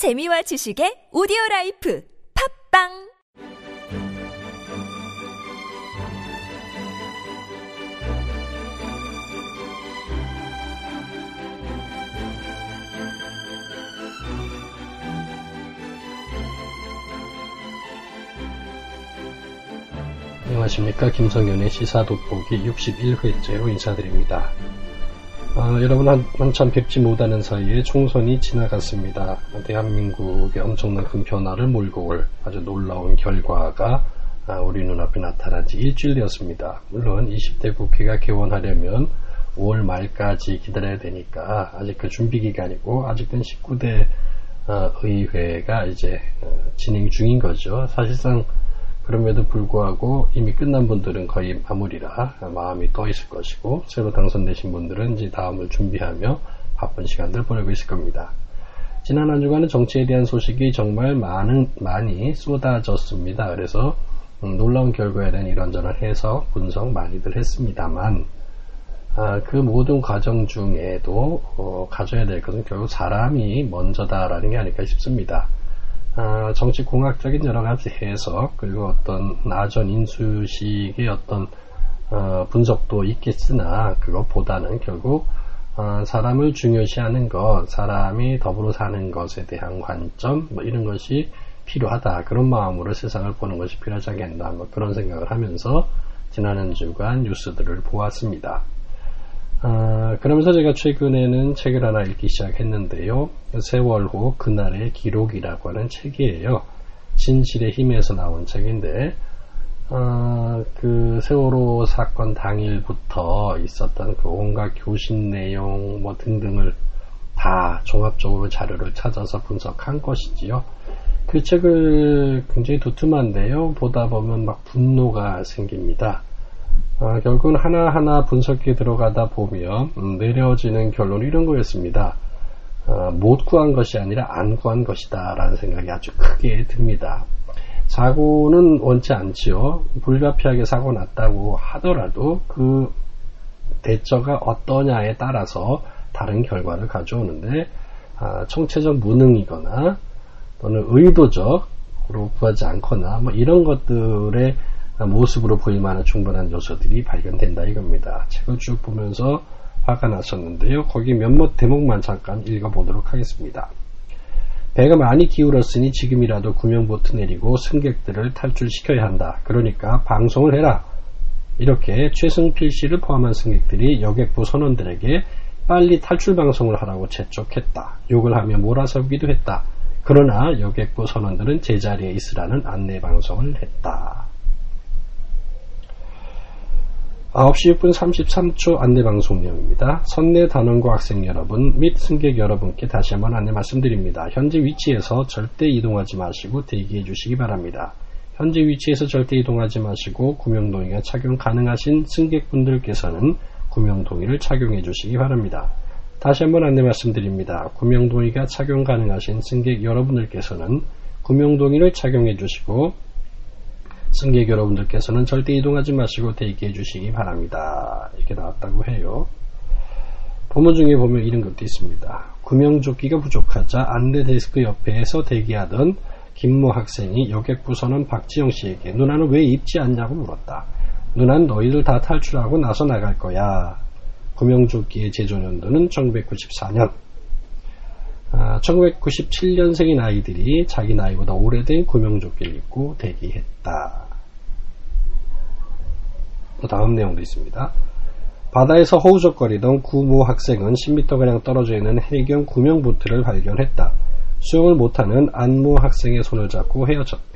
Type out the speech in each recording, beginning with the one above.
재미와 지식의 오디오 라이프 팝빵 안녕하십니까 김성현의 시사 돋보기 61회째로 인사드립니다. 아, 여러분 한, 한참 뵙지 못하는 사이에 총선이 지나갔습니다. 대한민국의 엄청난 큰 변화를 몰고 올 아주 놀라운 결과가 아, 우리 눈앞에 나타난 지 일주일 되었습니다. 물론 20대 국회가 개원하려면 5월 말까지 기다려야 되니까 아직 그 준비 기간이고 아직은 19대 어, 의회가 이제 어, 진행 중인 거죠. 사실상 그럼에도 불구하고 이미 끝난 분들은 거의 마무리라 마음이 떠 있을 것이고 새로 당선되신 분들은 이제 다음을 준비하며 바쁜 시간들 보내고 있을 겁니다. 지난 한 주간은 정치에 대한 소식이 정말 많은 많이 쏟아졌습니다. 그래서 음, 놀라운 결과에 대한 이런저런 해석, 분석 많이들 했습니다만 아, 그 모든 과정 중에도 어, 가져야 될 것은 결국 사람이 먼저다라는 게 아닐까 싶습니다. 아, 정치 공학적인 여러 가지 해석 그리고 어떤 나전 인수식의 어떤 어, 분석도 있겠으나 그것보다는 결국 어, 사람을 중요시하는 것, 사람이 더불어 사는 것에 대한 관점 뭐 이런 것이 필요하다 그런 마음으로 세상을 보는 것이 필요하지 않겠나 뭐 그런 생각을 하면서 지난 한 주간 뉴스들을 보았습니다. 아, 그러면서 제가 최근에는 책을 하나 읽기 시작했는데요. 세월 호 그날의 기록이라고 하는 책이에요. 진실의 힘에서 나온 책인데, 아, 그 세월호 사건 당일부터 있었던 그 온갖 교신 내용 뭐 등등을 다 종합적으로 자료를 찾아서 분석한 것이지요. 그 책을 굉장히 두툼한데요. 보다 보면 막 분노가 생깁니다. 아, 결국은 하나하나 분석에 들어가다 보면 음, 내려지는 결론이 이런 거였습니다. 아, 못 구한 것이 아니라 안 구한 것이다 라는 생각이 아주 크게 듭니다. 사고는 원치 않지요. 불가피하게 사고 났다고 하더라도 그 대처가 어떠냐에 따라서 다른 결과를 가져오는데 아, 총체적 무능이거나 또는 의도적으로 구하지 않거나 뭐 이런 것들의 모습으로 보일 만한 충분한 요소들이 발견된다 이겁니다. 책을 쭉 보면서 화가 났었는데요. 거기 몇몇 대목만 잠깐 읽어보도록 하겠습니다. 배가 많이 기울었으니 지금이라도 구명보트 내리고 승객들을 탈출시켜야 한다. 그러니까 방송을 해라. 이렇게 최승필 씨를 포함한 승객들이 여객부 선원들에게 빨리 탈출 방송을 하라고 재촉했다. 욕을 하며 몰아서기도 했다. 그러나 여객부 선원들은 제자리에 있으라는 안내 방송을 했다. 9시 6분 33초 안내방송 내용입니다. 선내 단원고 학생 여러분 및 승객 여러분께 다시 한번 안내 말씀드립니다. 현재 위치에서 절대 이동하지 마시고 대기해 주시기 바랍니다. 현재 위치에서 절대 이동하지 마시고 구명동의가 착용 가능하신 승객분들께서는 구명동의를 착용해 주시기 바랍니다. 다시 한번 안내 말씀드립니다. 구명동의가 착용 가능하신 승객 여러분들께서는 구명동의를 착용해 주시고 승객 여러분들께서는 절대 이동하지 마시고 대기해 주시기 바랍니다. 이렇게 나왔다고 해요. 본문 중에 보면 이런 것도 있습니다. 구명조끼가 부족하자 안내 데스크 옆에서 대기하던 김모 학생이 여객부 선원 박지영 씨에게 누나는 왜 입지 않냐고 물었다. 누나는 너희들 다 탈출하고 나서 나갈 거야. 구명조끼의 제조년도는 1994년. 아, 1997년생인 아이들이 자기 나이보다 오래된 구명조끼를 입고 대기했다. 또 다음 내용도 있습니다. 바다에서 허우적거리던 구모 학생은 10m가량 떨어져 있는 해경 구명보트를 발견했다. 수영을 못하는 안모 학생의 손을 잡고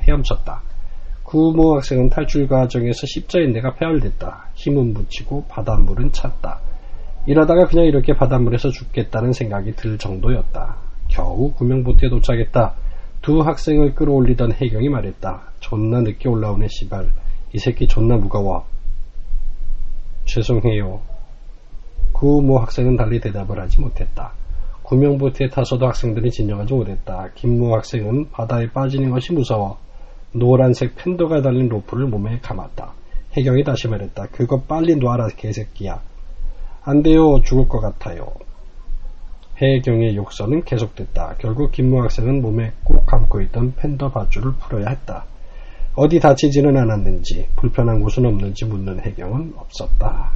헤엄쳤다. 구모 학생은 탈출 과정에서 십자인대가 폐활됐다. 힘은 붙이고 바닷물은 찼다. 이러다가 그냥 이렇게 바닷물에서 죽겠다는 생각이 들 정도였다. 겨우 구명보트에 도착했다. 두 학생을 끌어올리던 해경이 말했다. 존나 늦게 올라오네 씨발. 이 새끼 존나 무거워. 죄송해요. 구모 학생은 달리 대답을 하지 못했다. 구명보트에 타서도 학생들이 진정하지 못했다. 김모 학생은 바다에 빠지는 것이 무서워. 노란색 팬더가 달린 로프를 몸에 감았다. 해경이 다시 말했다. 그거 빨리 놔라 개새끼야. 안 돼요. 죽을 것 같아요. 해경의 욕설은 계속됐다. 결국 김모 학생은 몸에 꼭 감고 있던 팬더 밧줄을 풀어야 했다. 어디 다치지는 않았는지 불편한 곳은 없는지 묻는 해경은 없었다.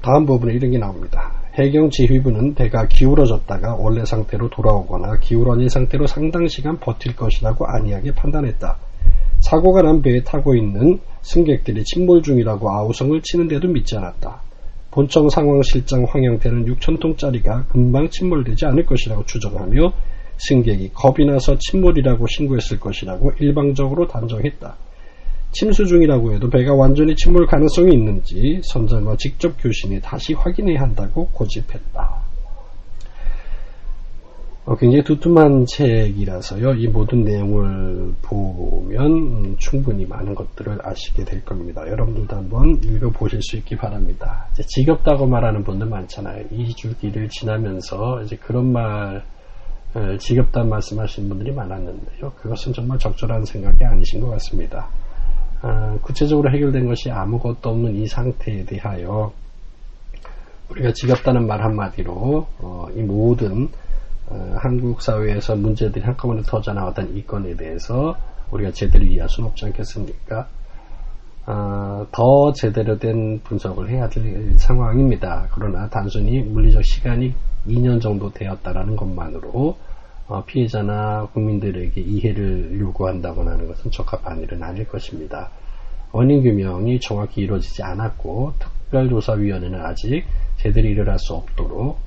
다음 부분에 이런 게 나옵니다. 해경 지휘부는 배가 기울어졌다가 원래 상태로 돌아오거나 기울어진 상태로 상당 시간 버틸 것이라고 안이하게 판단했다. 사고가 난 배에 타고 있는 승객들이 침몰 중이라고 아우성을 치는데도 믿지 않았다. 본청 상황실장 황영태는 6천통짜리가 금방 침몰되지 않을 것이라고 추정하며 승객이 겁이 나서 침몰이라고 신고했을 것이라고 일방적으로 단정했다. 침수 중이라고 해도 배가 완전히 침몰 가능성이 있는지 선장과 직접 교신이 다시 확인해야 한다고 고집했다. 어, 굉장히 두툼한 책이라서요. 이 모든 내용을 보면 음, 충분히 많은 것들을 아시게 될 겁니다. 여러분들도 한번 읽어보실 수 있기 바랍니다. 지겹다고 말하는 분들 많잖아요. 2주기를 지나면서 이제 그런 말 지겹다는 말씀하시는 분들이 많았는데요. 그것은 정말 적절한 생각이 아니신 것 같습니다. 아, 구체적으로 해결된 것이 아무것도 없는 이 상태에 대하여 우리가 지겹다는 말 한마디로 어, 이 모든 어, 한국 사회에서 문제들이 한꺼번에 터져 나왔던 이 건에 대해서 우리가 제대로 이해할 수는 없지 않겠습니까? 어, 더 제대로 된 분석을 해야 될 상황입니다. 그러나 단순히 물리적 시간이 2년 정도 되었다라는 것만으로 어, 피해자나 국민들에게 이해를 요구한다거나 하는 것은 적합한 일은 아닐 것입니다. 원인 규명이 정확히 이루어지지 않았고 특별조사위원회는 아직 제대로 일어날 수 없도록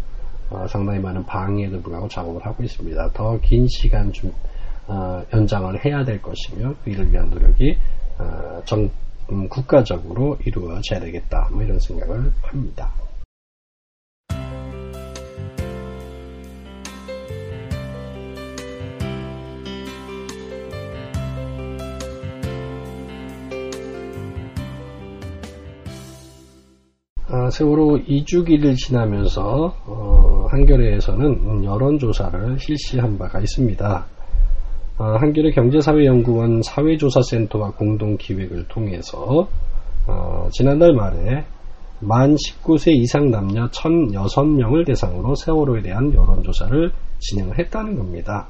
어, 상당히 많은 방해에도 불구하고 작업을 하고 있습니다. 더 긴 시간 좀 어, 연장을 해야 될 것이며 그 일을 위한 노력이 어, 정, 음, 국가적으로 이루어져야 되겠다 뭐 이런 생각을 합니다. 아, 세월호 2주기를 지나면서 어, 한겨레에서는 여론조사를 실시한 바가 있습니다. 어, 한겨레 경제사회연구원 사회조사센터와 공동 기획을 통해서 어, 지난달 말에 만 19세 이상 남녀 1,006명을 대상으로 세월호에 대한 여론조사를 진행을 했다는 겁니다.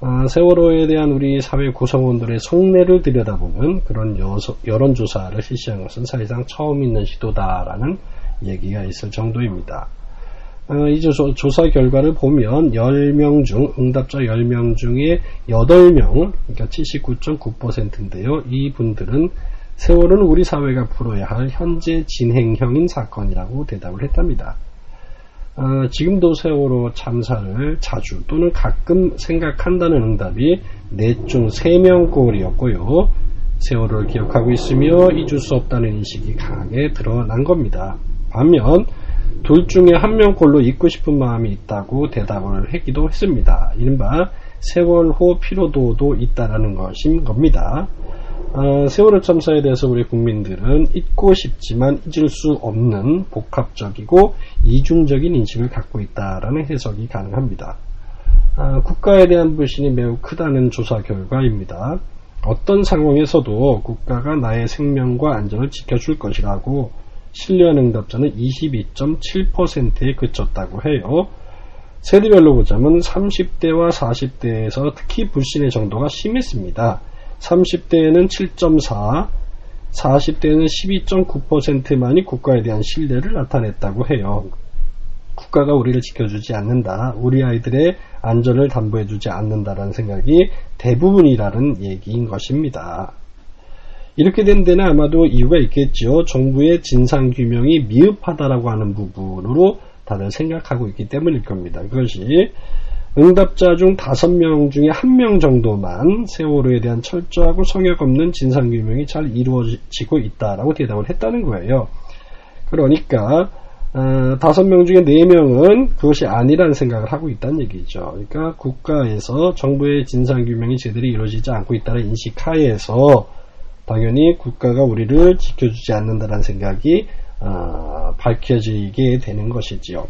아, 세월호에 대한 우리 사회 구성원들의 속내를 들여다보면 그런 여론조사를 실시한 것은 사실상 처음 있는 시도다라는 얘기가 있을 정도입니다. 아, 이 조사 결과를 보면 10명 중 응답자 10명 중에 8명 그러니까 79.9%인데요. 이 분들은 세월은 우리 사회가 풀어야 할 현재 진행형인 사건이라고 대답을 했답니다. 어, 지금도 세월호 참사를 자주 또는 가끔 생각한다는 응답이 넷중 3명 꼴이었고요. 세월호를 기억하고 있으며 잊을 수 없다는 인식이 강하게 드러난 겁니다. 반면 둘 중에 한 명꼴로 잊고 싶은 마음이 있다고 대답을 하기도 했습니다. 이른바 세월호 피로도도 있다라는 것인 겁니다. 어, 세월호 참사에 대해서 우리 국민들은 잊고 싶지만 잊을 수 없는 복합적이고 이중적인 인식을 갖고 있다라는 해석이 가능합니다. 어, 국가에 대한 불신이 매우 크다는 조사 결과입니다. 어떤 상황에서도 국가가 나의 생명과 안전을 지켜줄 것이라고 신뢰한 응답자는 22.7%에 그쳤다고 해요. 세대별로 보자면 30대와 40대에서 특히 불신의 정도가 심했습니다. 30대에는 7.4, 40대에는 12.9%만이 국가에 대한 신뢰를 나타냈다고 해요. 국가가 우리를 지켜주지 않는다. 우리 아이들의 안전을 담보해주지 않는다라는 생각이 대부분이라는 얘기인 것입니다. 이렇게 된 데는 아마도 이유가 있겠죠. 정부의 진상 규명이 미흡하다라고 하는 부분으로 다들 생각하고 있기 때문일 겁니다. 그것이 응답자 중 5명 중에 1명 정도만 세월호에 대한 철저하고 성역 없는 진상규명이 잘 이루어지고 있다라고 대답을 했다는 거예요. 그러니까 어, 5명 중에 4명은 그것이 아니라는 생각을 하고 있다는 얘기죠. 그러니까 국가에서 정부의 진상규명이 제대로 이루어지지 않고 있다는 인식 하에서 당연히 국가가 우리를 지켜주지 않는다는 생각이 어, 밝혀지게 되는 것이지요.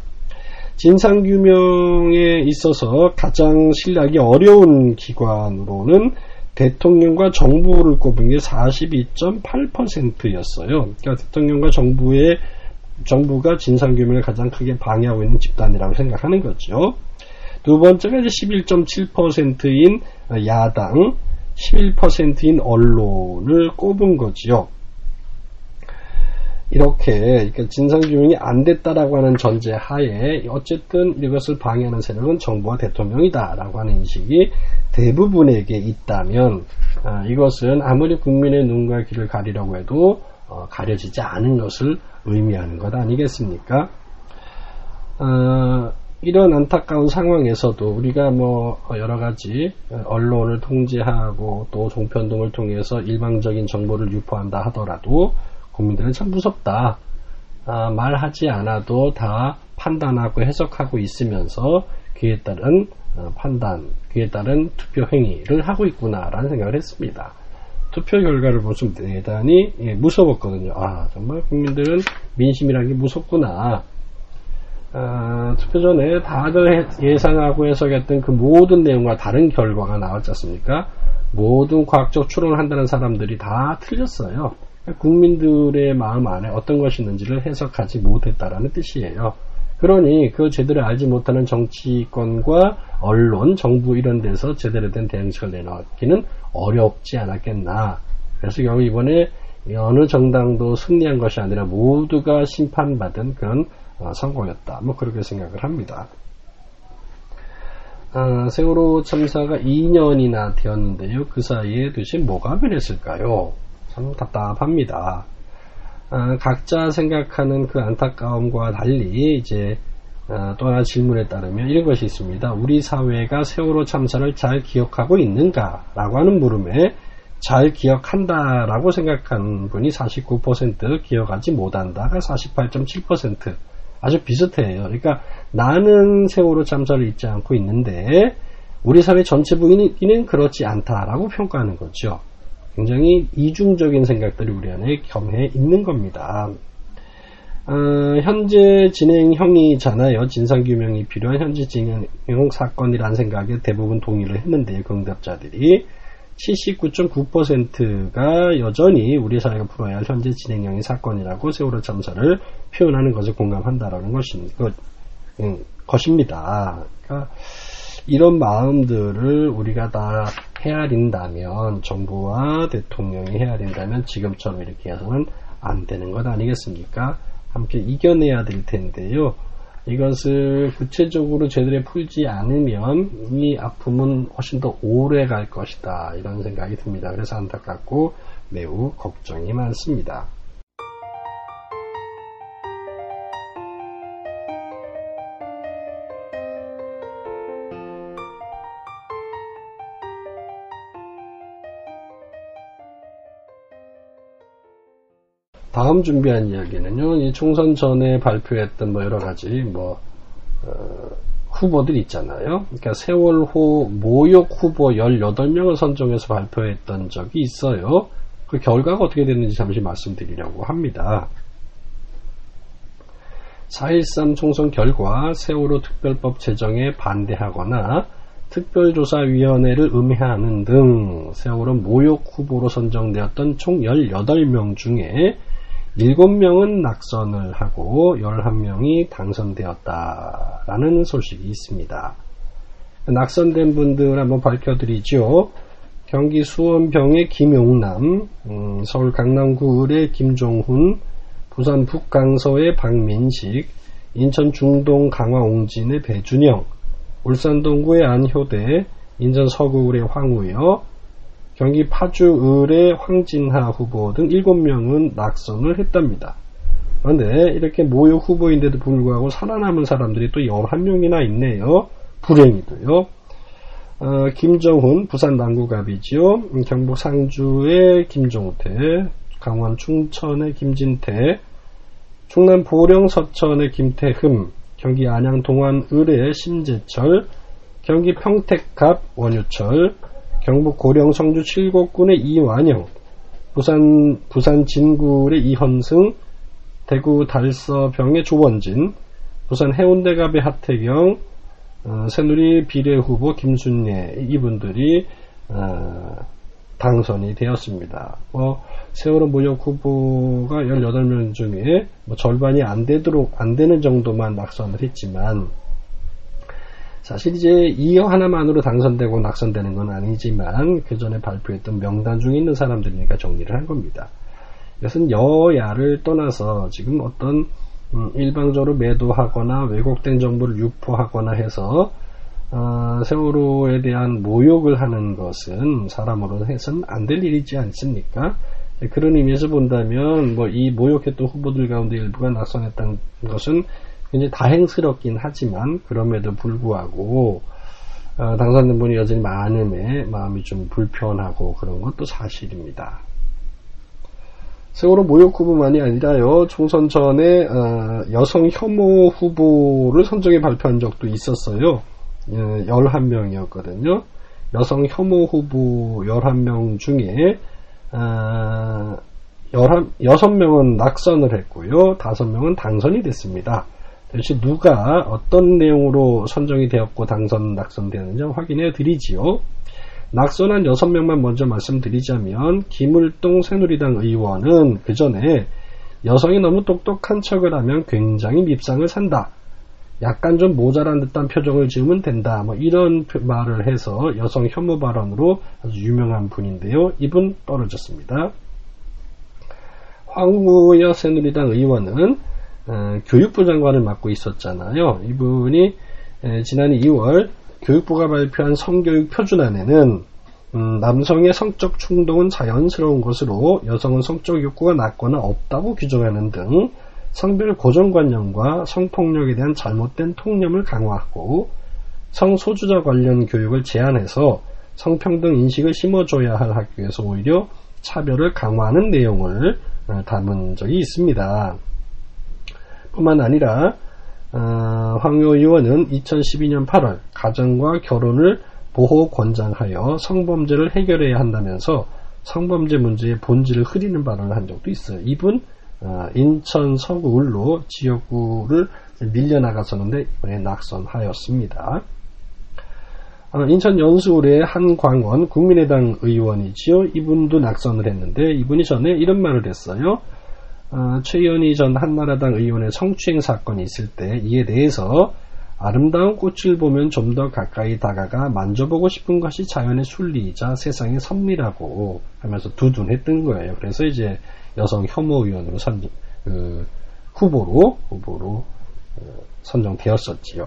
진상규명에 있어서 가장 신뢰하기 어려운 기관으로는 대통령과 정부를 꼽은 게 42.8%였어요. 그러니까 대통령과 정부의 정부가 진상규명을 가장 크게 방해하고 있는 집단이라고 생각하는 거죠. 두 번째가 이제 11.7%인 야당, 11%인 언론을 꼽은 거지요. 이렇게 그러니까 진상규명이 안 됐다라고 하는 전제 하에 어쨌든 이것을 방해하는 세력은 정부와 대통령이다라고 하는 인식이 대부분에게 있다면 어, 이것은 아무리 국민의 눈과 귀를 가리려고 해도 어, 가려지지 않은 것을 의미하는 것 아니겠습니까? 어, 이런 안타까운 상황에서도 우리가 뭐 여러 가지 언론을 통제하고 또 종편 등을 통해서 일방적인 정보를 유포한다 하더라도 국민들은 참 무섭다. 아, 말하지 않아도 다 판단하고 해석하고 있으면서 그에 따른 어, 판단, 그에 따른 투표 행위를 하고 있구나라는 생각을 했습니다. 투표 결과를 보시면 대단히 예, 무서웠거든요. 아 정말 국민들은 민심이라는 게 무섭구나. 아, 투표 전에 다들 예상하고 해석했던 그 모든 내용과 다른 결과가 나왔지 않습니까? 모든 과학적 추론을 한다는 사람들이 다 틀렸어요. 국민들의 마음 안에 어떤 것이 있는지를 해석하지 못했다라는 뜻이에요. 그러니 그 제대로 알지 못하는 정치권과 언론, 정부 이런 데서 제대로 된 대응책을 내놓기는 어렵지 않았겠나. 그래서 결국 이번에 어느 정당도 승리한 것이 아니라 모두가 심판받은 그런 어, 성공이었다. 뭐 그렇게 생각을 합니다. 아, 세월호 참사가 2년이나 되었는데요. 그 사이에 도대체 뭐가 변했을까요? 참 답답합니다. 아, 각자 생각하는 그 안타까움과 달리 이제 아, 또 하나 질문에 따르면 이런 것이 있습니다. 우리 사회가 세월호 참사를 잘 기억하고 있는가? 라고 하는 물음에 잘 기억한다라고 생각한 분이 49% 기억하지 못한다가 48.7% 아주 비슷해요. 그러니까 나는 세월호 참사를 잊지 않고 있는데 우리 사회 전체 부인은 그렇지 않다라고 평가하는 거죠. 굉장히 이중적인 생각들이 우리 안에 겸해 있는 겁니다. 어, 현재 진행형이잖아요. 진상규명이 필요한 현재 진행형 사건이라는 생각에 대부분 동의를 했는데요. 응답자들이 79.9%가 여전히 우리 사회가 풀어야 할 현재 진행형의 사건이라고 세월호 참사를 표현하는 것을 공감한다라는 것인, 것, 음, 것입니다. 그러니까 이런 마음들을 우리가 다 헤아린다면 정부와 대통령이 헤아린다면 지금처럼 이렇게 해서는 안 되는 것 아니겠습니까? 함께 이겨내야 될 텐데요. 이것을 구체적으로 제대로 풀지 않으면 이 아픔은 훨씬 더 오래 갈 것이다. 이런 생각이 듭니다. 그래서 안타깝고 매우 걱정이 많습니다. 다음 준비한 이야기는요, 이 총선 전에 발표했던 뭐 여러 가지 뭐, 어, 후보들 있잖아요. 그러니까 세월호 모욕 후보 18명을 선정해서 발표했던 적이 있어요. 그 결과가 어떻게 됐는지 잠시 말씀드리려고 합니다. 4.13 총선 결과 세월호 특별법 제정에 반대하거나 특별조사위원회를 음해하는 등 세월호 모욕 후보로 선정되었던 총 18명 중에 7명은 낙선을 하고 11명이 당선되었다라는 소식이 있습니다. 낙선된 분들 한번 밝혀드리죠. 경기 수원병의 김용남, 음, 서울 강남구의 김종훈, 부산 북강서의 박민식, 인천 중동 강화옹진의 배준영, 울산 동구의 안효대, 인천 서구의 황우여, 경기 파주을의 황진하 후보 등 7명은 낙선을 했답니다. 그런데 이렇게 모욕 후보인데도 불구하고 살아남은 사람들이 또 11명이나 있네요. 불행히도요. 어, 김정훈 부산 남구갑이지요. 경북 상주의 김종태, 강원 충천의 김진태, 충남 보령 서천의 김태흠, 경기 안양 동안 을의 심재철, 경기 평택갑 원유철, 경북 고령 성주 칠곡군의 이완영, 부산 부산 진구의 이현승, 대구 달서병의 조원진, 부산 해운대갑의 하태경, 어, 새누리 비례 후보 김순례 이분들이 어, 당선이 되었습니다. 뭐 세월호 무역 후보가 18명 중에 뭐 절반이 안 되도록 안 되는 정도만 낙선을 했지만 사실 이제 이어 하나만으로 당선되고 낙선되는 건 아니지만 그 전에 발표했던 명단 중에 있는 사람들이니까 정리를 한 겁니다. 이것은 여야를 떠나서 지금 어떤 음, 일방적으로 매도하거나 왜곡된 정보를 유포하거나 해서 어, 세월호에 대한 모욕을 하는 것은 사람으로 해서는 안 될 일이지 않습니까? 그런 의미에서 본다면 뭐 이 모욕했던 후보들 가운데 일부가 낙선했던 것은 굉장히 다행스럽긴 하지만 그럼에도 불구하고 어, 당선된 분이 여전히 많음에 마음이 좀 불편하고 그런 것도 사실입니다. 세월호 모욕 후보만이 아니라요, 총선 전에 어, 여성 혐오 후보를 선정해 발표한 적도 있었어요. 11명이었거든요. 여성 혐오 후보 11명 중에 어, 6명은 낙선을 했고요. 5명은 당선이 됐습니다. 도대체 누가 어떤 내용으로 선정이 되었고 당선, 낙선되는지 확인해 드리지요. 낙선한 6명만 먼저 말씀드리자면 김을동 새누리당 의원은 그 전에 여성이 너무 똑똑한 척을 하면 굉장히 밉상을 산다. 약간 좀 모자란 듯한 표정을 지으면 된다. 뭐 이런 말을 해서 여성 혐오 발언으로 아주 유명한 분인데요. 이분 떨어졌습니다. 황우여 새누리당 의원은 어, 교육부 장관을 맡고 있었잖아요. 이분이 에, 지난 2월 교육부가 발표한 성교육 표준안에는 음, 남성의 성적 충동은 자연스러운 것으로 여성은 성적 욕구가 낮거나 없다고 규정하는 등 성별 고정관념과 성폭력에 대한 잘못된 통념을 강화하고 성소주자 관련 교육을 제한해서 성평등 인식을 심어줘야 할 학교에서 오히려 차별을 강화하는 내용을 어, 담은 적이 있습니다. 뿐만 아니라 어, 황교 의원은 2012년 8월 가정과 결혼을 보호 권장하여 성범죄를 해결해야 한다면서 성범죄 문제의 본질을 흐리는 발언을 한 적도 있어요. 이분 어, 인천 서구을로 지역구를 밀려나갔었는데 이번에 낙선하였습니다. 어, 인천 연수울의 한광원 국민의당 의원이지요. 이분도 낙선을 했는데 이분이 전에 이런 말을 했어요. 어, 최현희 전 한나라당 의원의 성추행 사건이 있을 때 이에 대해서 아름다운 꽃을 보면 좀 더 가까이 다가가 만져보고 싶은 것이 자연의 순리이자 세상의 선미라고 하면서 두둔했던 거예요. 그래서 이제 여성 혐오 위원으로 선 그, 후보로 후보로 어, 선정되었었지요.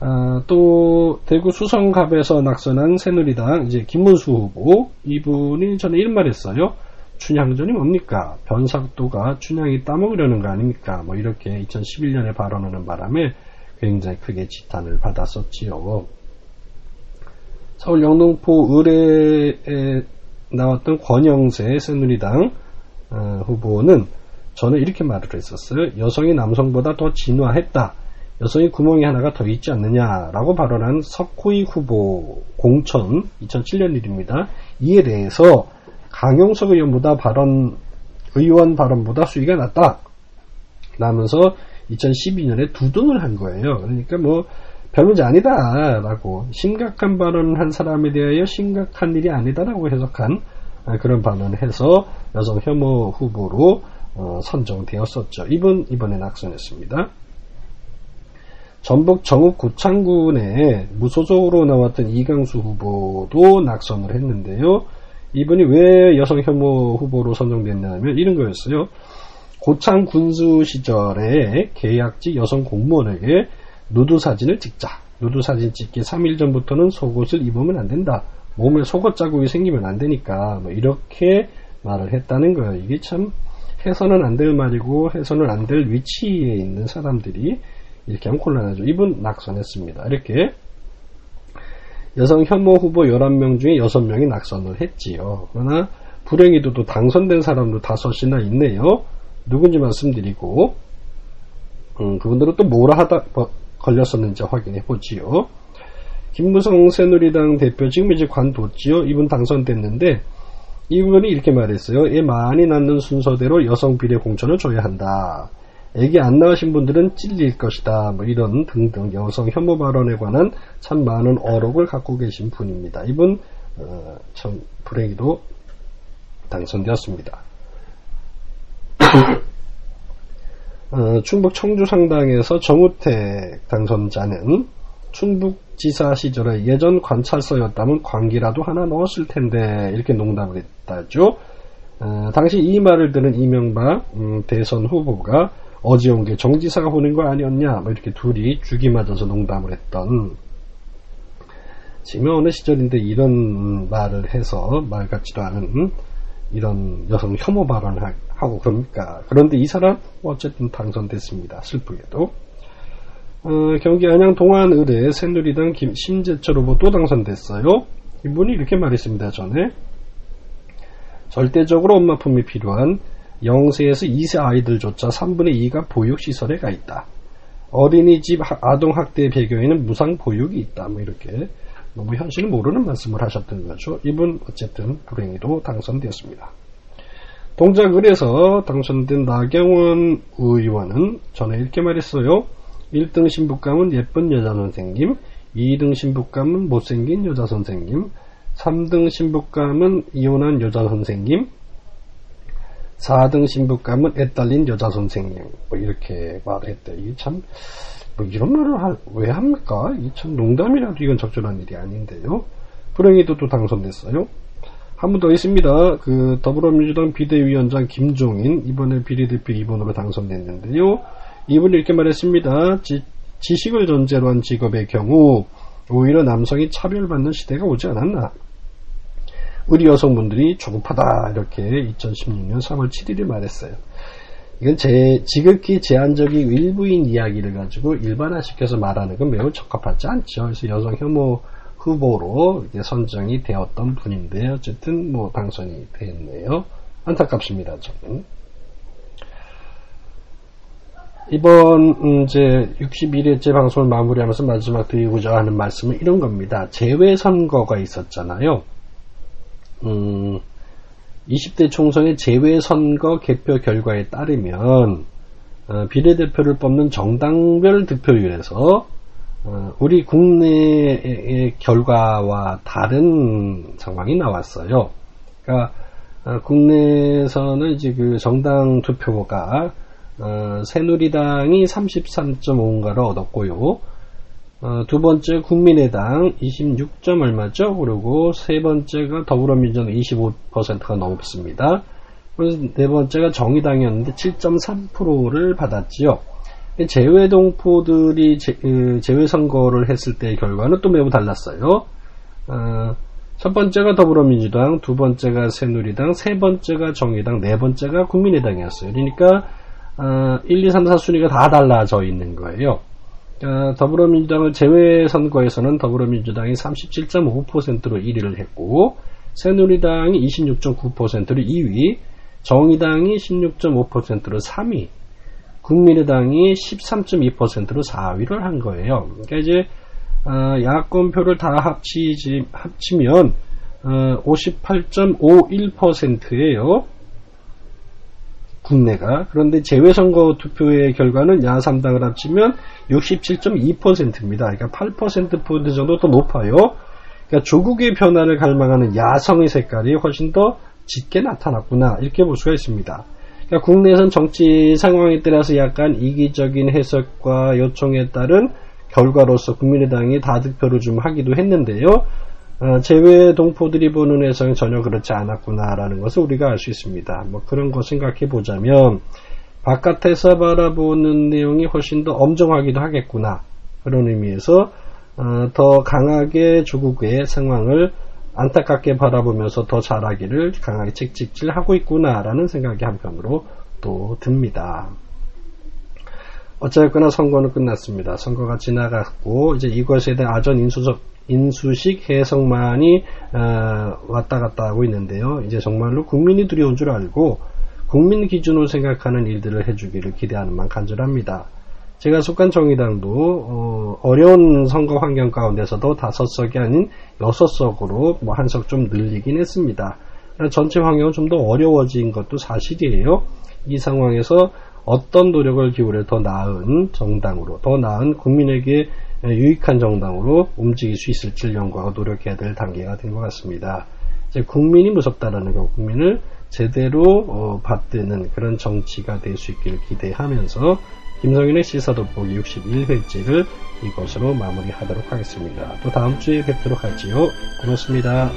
아, 또 대구 수성갑에서 낙선한 새누리당 이제 김문수 후보 이분이 저는 이런 말했어요. 춘향전이 뭡니까? 변삭도가 춘향이 따먹으려는 거 아닙니까? 뭐 이렇게 2011년에 발언하는 바람에 굉장히 크게 지탄을 받았었지요. 서울 영등포 의뢰에 나왔던 권영세 새누리당 어, 후보는 저는 이렇게 말을 했었어요. 여성이 남성보다 더 진화했다. 여성이 구멍이 하나가 더 있지 않느냐라고 발언한 석호이 후보 공천 2007년 일입니다. 이에 대해서 강용석 의원보다 발언 의원 발언보다 수위가 낮다. 라면서 2012년에 두둔을 한 거예요. 그러니까 뭐 별 문제 아니다라고 심각한 발언을 한 사람에 대하여 심각한 일이 아니다라고 해석한 그런 발언을 해서 여성 혐오 후보로 어, 선정되었었죠. 이분 이번에 낙선했습니다. 전북 정읍 고창군에 무소속으로 나왔던 이강수 후보도 낙선을 했는데요. 이분이 왜 여성 혐오 후보로 선정됐냐면 이런 거였어요. 고창 군수 시절에 계약직 여성 공무원에게 누드 사진을 찍자. 누드 사진 찍기 3일 전부터는 속옷을 입으면 안 된다. 몸에 속옷 자국이 생기면 안 되니까 뭐 이렇게 말을 했다는 거예요. 이게 참 해서는 안 될 말이고 해서는 안 될 위치에 있는 사람들이 이렇게 하면 곤란하죠. 이분 낙선했습니다. 이렇게 여성 혐오 후보 11명 중에 6명이 낙선을 했지요. 그러나 불행히도 또 당선된 사람도 다섯이나 있네요. 누군지 말씀드리고 음, 그분들은 또 뭐라 하다 뭐, 걸렸었는지 확인해 보지요. 김무성 새누리당 대표 지금 이제 관뒀지요. 이분 당선됐는데 이분이 이렇게 말했어요. 애 많이 낳는 순서대로 여성 비례 공천을 줘야 한다. 애기 안 낳으신 분들은 찔릴 것이다. 뭐 이런 등등 여성 혐오 발언에 관한 참 많은 어록을 갖고 계신 분입니다. 이분 어, 참 불행히도 당선되었습니다. 어, 충북 청주상당에서 정우택 당선자는 충북지사 시절에 예전 관찰서였다면 광기라도 하나 넣었을 텐데 이렇게 농담을 했다죠. 어, 당시 이 말을 들은 이명박 음, 대선 후보가 어제 온 게 정지사가 보낸 거 아니었냐 뭐 이렇게 둘이 죽이 맞아서 농담을 했던 어느 시절인데 이런 말을 해서 말 같지도 않은 이런 여성 혐오 발언을 하고 그럽니까? 그런데 이 사람 어쨌든 당선됐습니다. 슬프게도. 어, 경기 안양 동안의뢰 새누리당 김, 심재철 후보 또 당선됐어요. 이분이 이렇게 말했습니다. 전에 절대적으로 엄마 품이 필요한 0세에서 2세 아이들조차 3분의 2가 보육시설에 가 있다. 어린이집 아동학대 배경에는 무상 보육이 있다. 뭐 이렇게 너무 현실을 모르는 말씀을 하셨던 거죠. 이분 어쨌든 불행히도 당선되었습니다. 동작을해서 당선된 나경원 의원은 전에 이렇게 말했어요. 1등 신부감은 예쁜 여자 선생님, 2등 신부감은 못생긴 여자 선생님, 3등 신부감은 이혼한 여자 선생님, 4등 신부감은 애 딸린 여자 선생님. 뭐 이렇게 말했대. 이게 참, 뭐 이런 말을 하, 왜 합니까? 이게 참 농담이라도 이건 적절한 일이 아닌데요. 불행히도 또 당선됐어요. 한 분 더 있습니다. 그 더불어민주당 비대위원장 김종인 이번에 비례대표 2번으로 당선됐는데요. 이분이 이렇게 말했습니다. 지, 지식을 전제로 한 직업의 경우 오히려 남성이 차별받는 시대가 오지 않았나. 우리 여성분들이 조급하다 이렇게 2016년 3월 7일에 말했어요. 이건 제 지극히 제한적인 일부인 이야기를 가지고 일반화시켜서 말하는 건 매우 적합하지 않죠. 그래서 여성 혐오 후보로 선정이 되었던 분인데 어쨌든 뭐 당선이 됐네요. 안타깝습니다. 저는. 이번 음, 이제 61회째 방송을 마무리하면서 마지막 드리고자 하는 말씀은 이런 겁니다. 재외선거가 있었잖아요. 음, 20대 총선의 재외선거 개표 결과에 따르면 어, 비례대표를 뽑는 정당별 득표율에서 어, 우리 국내의 결과와 다른 상황이 나왔어요. 그러니까 어, 국내에서는 이제 그 정당 투표가 어, 새누리당이 33.5인가를 얻었고요. 어, 두 번째 국민의당 26점 얼마죠? 그리고 세 번째가 더불어민주당 25%가 넘습니다. 그래서 네 번째가 정의당이었는데 7.3%를 받았지요. 재외동포들이 제, 그, 재외선거를 했을 때의 결과는 또 매우 달랐어요. 어, 첫 번째가 더불어민주당, 두 번째가 새누리당, 세 번째가 정의당, 네 번째가 국민의당이었어요. 그러니까 어, 1, 2, 3, 4 순위가 다 달라져 있는 거예요. 어, 더불어민주당을 제외 선거에서는 더불어민주당이 37.5%로 1위를 했고 새누리당이 26.9%로 2위, 정의당이 16.5%로 3위, 국민의당이 13.2%로 4위를 한 거예요. 그러니까 이제 어, 야권 표를 다 합치지 합치면 어, 58.51%예요. 국내가 그런데 재외선거 투표의 결과는 야3당을 합치면 67.2%입니다. 그러니까 8%포인트 정도 더 높아요. 그러니까 조국의 변화를 갈망하는 야성의 색깔이 훨씬 더 짙게 나타났구나 이렇게 볼 수가 있습니다. 그러니까 국내에선 정치 상황에 따라서 약간 이기적인 해석과 요청에 따른 결과로서 국민의당이 다득표를 좀 하기도 했는데요. 어, 제외 동포들이 보는 해석은 전혀 그렇지 않았구나라는 것을 우리가 알 수 있습니다. 뭐 그런 거 생각해 보자면 바깥에서 바라보는 내용이 훨씬 더 엄정하기도 하겠구나 그런 의미에서 어, 더 강하게 조국의 상황을 안타깝게 바라보면서 더 잘하기를 강하게 책찍질 하고 있구나라는 생각이 한편으로 또 듭니다. 어쨌거나 선거는 끝났습니다. 선거가 지나갔고 이제 이것에 대한 아전 인수적 인수식 해석만이 어, 왔다 갔다 하고 있는데요. 이제 정말로 국민이 두려운 줄 알고 국민 기준으로 생각하는 일들을 해주기를 기대하는 만 간절합니다. 제가 속한 정의당도 어, 려운 선거 환경 가운데서도 다섯 석이 아닌 여섯 석으로 뭐 한 석 좀 늘리긴 했습니다. 전체 환경은 좀 더 어려워진 것도 사실이에요. 이 상황에서 어떤 노력을 기울여 더 나은 정당으로, 더 나은 국민에게 유익한 정당으로 움직일 수 있을지 연구하고 노력해야 될 단계가 된 것 같습니다. 이제 국민이 무섭다라는 거, 국민을 제대로 어, 받드는 그런 정치가 될 수 있기를 기대하면서 김성윤의 시사돋보기 61회째를 이것으로 마무리하도록 하겠습니다. 또 다음 주에 뵙도록 하지요. 고맙습니다.